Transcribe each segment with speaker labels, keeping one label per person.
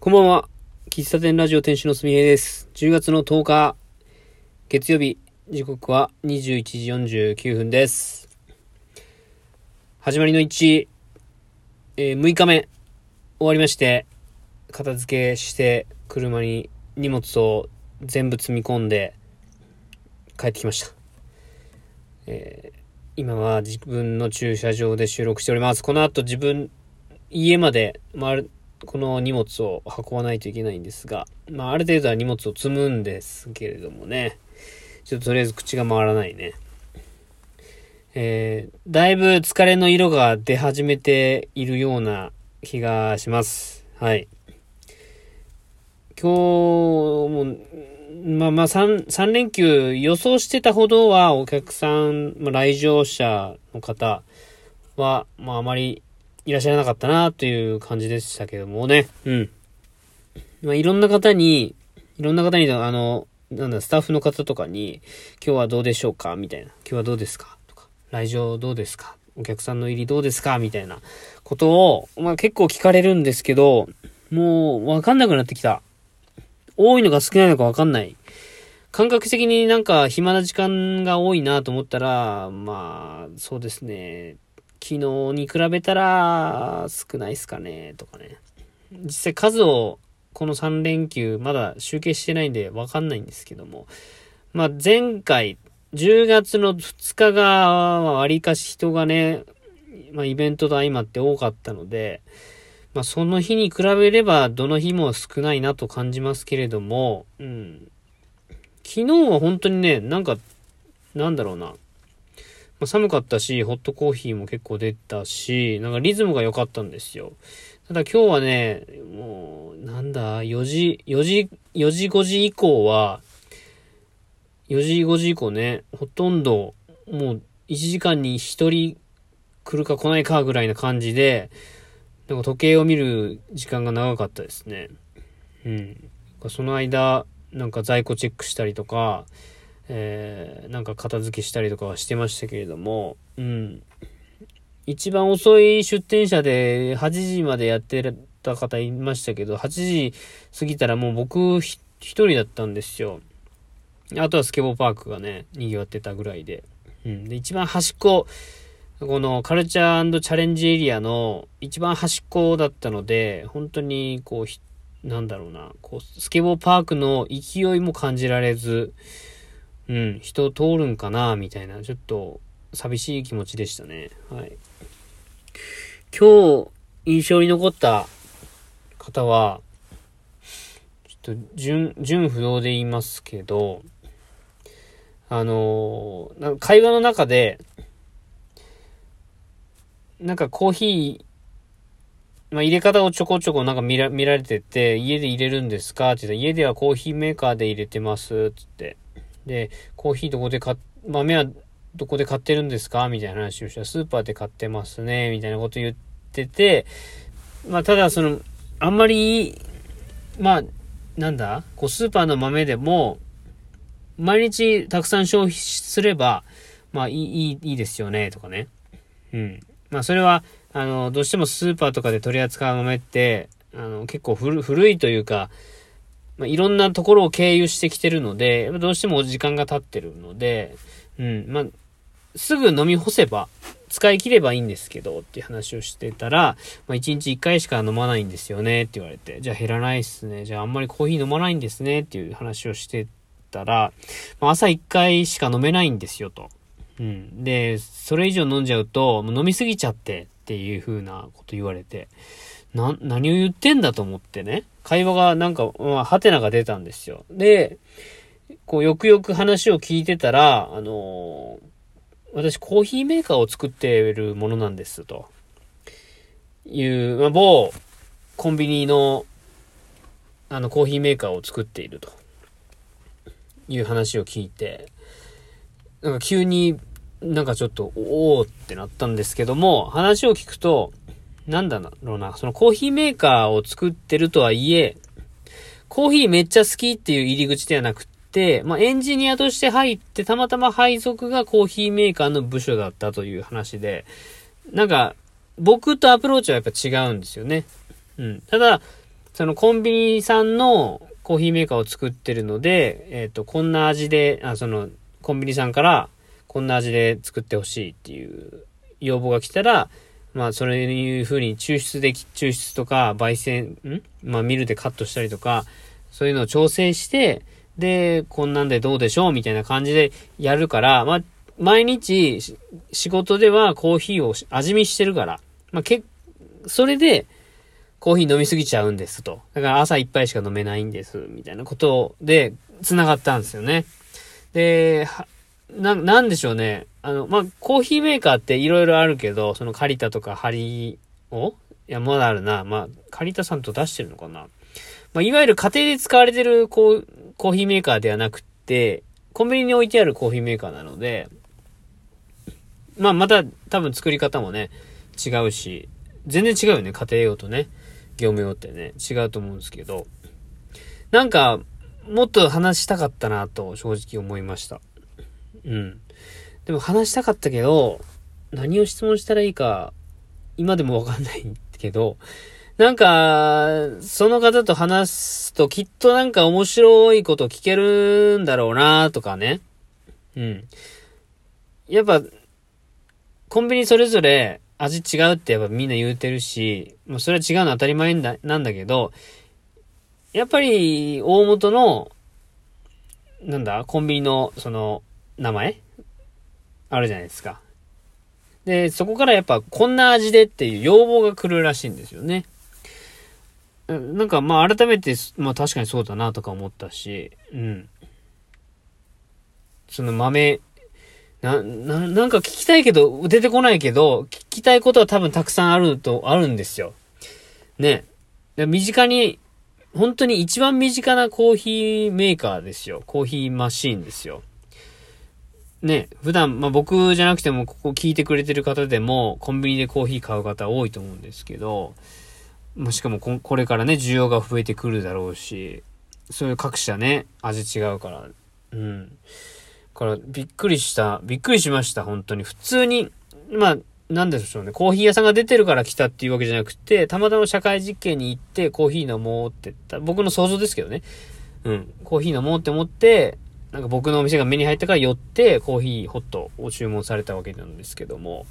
Speaker 1: こんばんは。喫茶店ラジオ店主のすみへいです。10月の10日、月曜日、時刻は21時49分です。始まりの1、えー6日目、終わりまして、片付けして、車に荷物を全部積み込んで、帰ってきました。えー今は自分の駐車場で収録しております。この後自分、家まで回る、この荷物を運ばないといけないんですが、まあ、ある程度は荷物を積むんですけれどもね、ちょっととりあえず口が回らないね。えー、だいぶ疲れの色が出始めているような気がします。はい。今日も、まあまあ三、三連休予想してたほどはお客さん、まあ、来場者の方は、まああまりいらっしゃらなかったなという感じでしたけどもね。うん。まあいろんな方に、いろんな方に、あの、なんだ、スタッフの方とかに、今日はどうでしょうかみたいな。今日はどうですかとか、来場どうですか？お客さんの入りどうですか？みたいなことを、まあ結構聞かれるんですけど、もうわかんなくなってきた。多いのか少ないのかわかんない。感覚的になんか暇な時間が多いなと思ったら、まあ、そうですね。昨日に比べたら少ないですかね、とかね。実際数をこの3連休まだ集計してないんでわかんないんですけども。まあ前回、10月の2日がわりかし人がね、まあイベントと相まって多かったので、まあ、その日に比べれば、どの日も少ないなと感じますけれども、うん。昨日は本当にね、なんか、なんだろうな。まあ、寒かったし、ホットコーヒーも結構出たし、なんかリズムが良かったんですよ。ただ今日はね、もう、なんだ、4時、4時、4時5時以降は、4時5時以降ね、ほとんど、もう1時間に1人来るか来ないかぐらいな感じで、なんか時計を見る時間が長かったですね。うん。その間、なんか在庫チェックしたりとか、えー、なんか片付けしたりとかはしてましたけれども、うん。一番遅い出店者で8時までやってた方いましたけど、8時過ぎたらもう僕一人だったんですよ。あとはスケボーパークがね、賑わってたぐらいで。うん。で、一番端っこ、このカルチャーチャレンジエリアの一番端っこだったので、本当にこう、なんだろうな、こう、スケボーパークの勢いも感じられず、うん、人通るんかな、みたいな、ちょっと寂しい気持ちでしたね。はい。今日、印象に残った方は、ちょっと、純、純不動で言いますけど、あのー、なんか会話の中で、なんかコーヒー、まあ、入れ方をちょこちょこなんか見ら見られてて、家で入れるんですか？って言ったら、家ではコーヒーメーカーで入れてます、つって。で、コーヒーどこで買っ、豆はどこで買ってるんですか？みたいな話をしたら、スーパーで買ってますね、みたいなこと言ってて、まあ、ただその、あんまり、まあ、なんだ？こう、スーパーの豆でも、毎日たくさん消費すれば、まあ、いい、いい、ですよね、とかね。うん。まあそれは、あの、どうしてもスーパーとかで取り扱う豆って、あの、結構古いというか、まあ、いろんなところを経由してきてるので、どうしても時間が経ってるので、うん、まあ、すぐ飲み干せば、使い切ればいいんですけど、っていう話をしてたら、まあ、1日1回しか飲まないんですよね、って言われて、じゃあ減らないっすね、じゃああんまりコーヒー飲まないんですね、っていう話をしてたら、まあ、朝1回しか飲めないんですよ、と。うん。で、それ以上飲んじゃうと、もう飲みすぎちゃってっていう風なこと言われて、な、何を言ってんだと思ってね。会話がなんか、まあ、ハテナが出たんですよ。で、こう、よくよく話を聞いてたら、あのー私コーヒーメーカーを作っているものなんです、という、まあ、某コンビニの、あの、コーヒーメーカーを作っているという話を聞いて、なんか急になんかちょっと、おおってなったんですけども、話を聞くと、なんだろうな、そのコーヒーメーカーを作ってるとはいえ、コーヒーめっちゃ好きっていう入り口ではなくって、まあ、エンジニアとして入って、たまたま配属がコーヒーメーカーの部署だったという話で、なんか、僕とアプローチはやっぱ違うんですよね。うん。ただ、そのコンビニさんのコーヒーメーカーを作ってるので、えっ、ー、と、こんな味で、あ、その、コンビニさんから、こんな味で作ってほしいっていう要望が来たら、まあ、そういう風に抽出でき、抽出とか、焙煎、ん？まあ、ミルでカットしたりとか、そういうのを調整して、で、こんなんでどうでしょう？みたいな感じでやるから、まあ、毎日、仕事ではコーヒーを味見してるから、まあ、け、それで、コーヒー飲みすぎちゃうんですと。だから朝一杯しか飲めないんです、みたいなことで、繋がったんですよね。で、な、なんでしょうね。あの、まあ、コーヒーメーカーって色々あるけど、そのカリタとかハリオいや、まだあるな。まあ、カリタさんと出してるのかな。まあ、いわゆる家庭で使われてるコーコーヒーメーカーではなくて、コンビニに置いてあるコーヒーメーカーなので、まあ、また多分作り方もね、違うし、全然違うよね。家庭用とね。業務用ってね、違うと思うんですけど、なんか、もっと話したかったなと正直思いました。うん。でも話したかったけど、何を質問したらいいか、今でもわかんないけど、なんか、その方と話すときっとなんか面白いこと聞けるんだろうなとかね。うん。やっぱ、コンビニそれぞれ味違うってやっぱみんな言うてるし、もうそれは違うの当たり前なんだけど、やっぱり大元の、なんだ、コンビニのその名前？あるじゃないですか。で、そこからやっぱこんな味でっていう要望が来るらしいんですよね。なんかまあ改めて、まあ確かにそうだなとか思ったし、うん。その豆、な、な、なんか聞きたいけど、出てこないけど、聞きたいことは多分たくさんあると、あるんですよ。ね。身近に、本当に一番身近なコーヒーメーカーですよ。コーヒーマシーンですよ。ね、普段、まあ、僕じゃなくても、ここ聞いてくれてる方でも、コンビニでコーヒー買う方多いと思うんですけど、もしかもここれからね、需要が増えてくるだろうし、そういう各社ね、味違うから、うん。からびっくりした、びっくりしました、本当に。普通に、まあ、なんでしょうね。コーヒー屋さんが出てるから来たっていうわけじゃなくて、たまたま社会実験に行ってコーヒー飲もうって言った。僕の想像ですけどね。うん。コーヒー飲もうって思って、なんか僕のお店が目に入ったから寄って、コーヒーホットを注文されたわけなんですけども、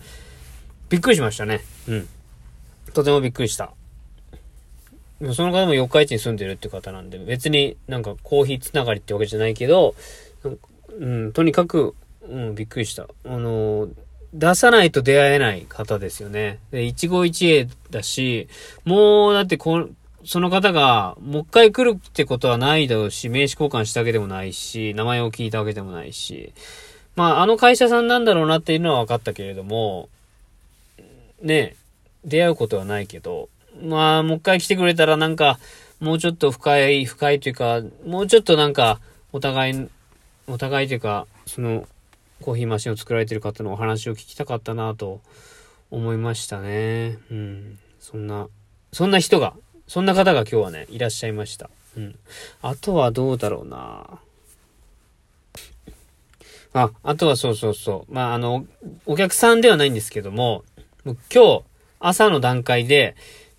Speaker 1: びっくりしましたね。うん。とてもびっくりした。その方も四日市に住んでるって方なんで、別になんかコーヒーつながりってわけじゃないけど、うん、とにかく、うん、びっくりした。あの、出さないと出会えない方ですよね。で、一期一会だし、もう、だってこ、その方が、もう一回来るってことはないだろうし、名刺交換したわけでもないし、名前を聞いたわけでもないし、まあ、あの会社さんなんだろうなっていうのは分かったけれども、ね、出会うことはないけど、まあ、もう一回来てくれたらなんか、もうちょっと深い、深いというか、もうちょっとなんか、お互いお互いというか、その、コーヒーマシンを作られてる方のお話を聞きたかったなと思いましたね。うん。そんな、そんな人が、そんな方が今日はね、いらっしゃいました。うん。あとはどうだろうなあ、あとはそうそうそう。まあ、あの、お客さんではないんですけども、もう今日、朝の段階で、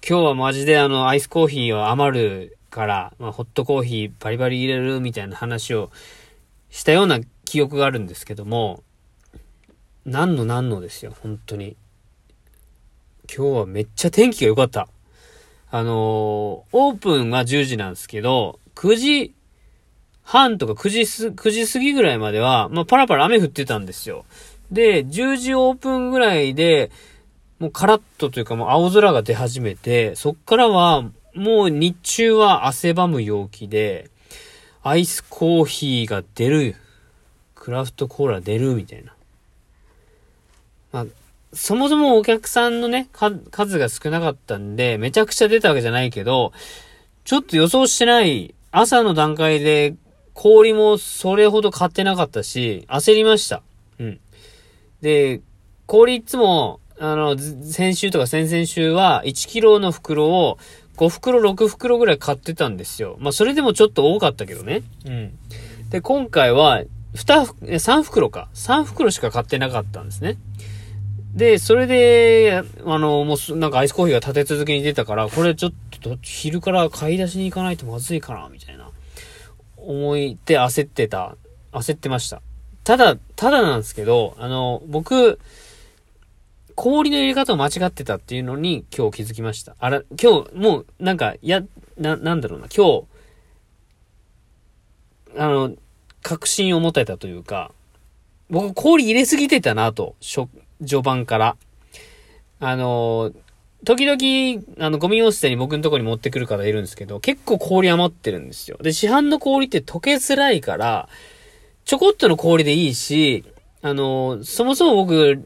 Speaker 1: 今日はマジであの、アイスコーヒーは余るから、まあ、ホットコーヒーバリバリ入れるみたいな話をしたような記憶があるんですけども、何の何のですよ、本当に。今日はめっちゃ天気が良かった。あのー、オープンは10時なんですけど、9時半とか9時す、9時過ぎぐらいまでは、まあ、パラパラ雨降ってたんですよ。で、10時オープンぐらいで、もうカラッとというかもう青空が出始めて、そっからは、もう日中は汗ばむ陽気で、アイスコーヒーが出る、クラフトコーラ出るみたいな。まあ、そもそもお客さんのね、数が少なかったんで、めちゃくちゃ出たわけじゃないけど、ちょっと予想してない朝の段階で氷もそれほど買ってなかったし、焦りました。うん。で、氷いつも、あの、先週とか先々週は1キロの袋を5袋、6袋ぐらい買ってたんですよ。まあ、それでもちょっと多かったけどね。うん。で、今回は、2、3袋か。3袋しか買ってなかったんですね。で、それで、あの、もう、なんかアイスコーヒーが立て続けに出たから、これちょっと昼から買い出しに行かないとまずいかな、みたいな、思いで焦ってた、焦ってました。ただ、ただなんですけど、あの、僕、氷の入れ方を間違ってたっていうのに今日気づきました。あら、今日、もう、なんか、や、な、なんだろうな、今日、あの、確信を持たれたというか、僕氷入れすぎてたなと、序盤から。あの、時々、あの、ゴミを捨てに僕のとこに持ってくる方いるんですけど、結構氷余ってるんですよ。で、市販の氷って溶けづらいから、ちょこっとの氷でいいし、あの、そもそも僕、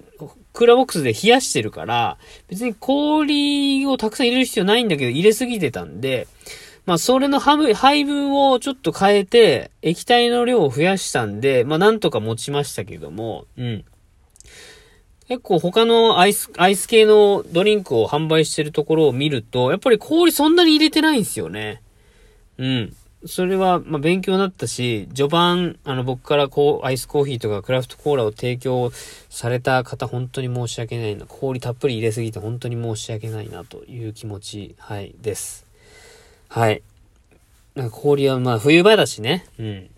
Speaker 1: クーラーボックスで冷やしてるから、別に氷をたくさん入れる必要ないんだけど、入れすぎてたんで、まあ、それの配分をちょっと変えて、液体の量を増やしたんで、まあ、なんとか持ちましたけども、うん。結構他のアイス、アイス系のドリンクを販売してるところを見ると、やっぱり氷そんなに入れてないんですよね。うん。それは、ま勉強になったし、序盤、あの、僕からこう、アイスコーヒーとかクラフトコーラを提供された方、本当に申し訳ないな。氷たっぷり入れすぎて本当に申し訳ないなという気持ち、はい、です。はい。なんか氷は、ま、冬場だしね。うん。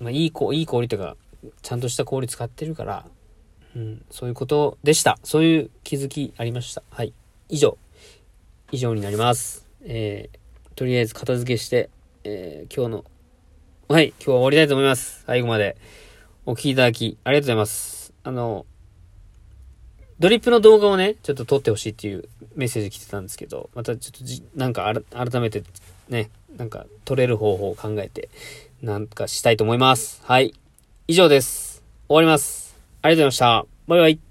Speaker 1: まあ、いい、いい氷とか、ちゃんとした氷使ってるから、うん、そういうことでした。そういう気づきありました。はい。以上。以上になります。えー、とりあえず片付けして、えー、今日の、はい、今日は終わりたいと思います。最後までお聴きいただき、ありがとうございます。あの、ドリップの動画をね、ちょっと撮ってほしいっていうメッセージ来てたんですけど、またちょっとじ、なんか改めてね、なんか撮れる方法を考えて、なんかしたいと思います。はい。以上です。終わります。ありがとうございました。バイバイ。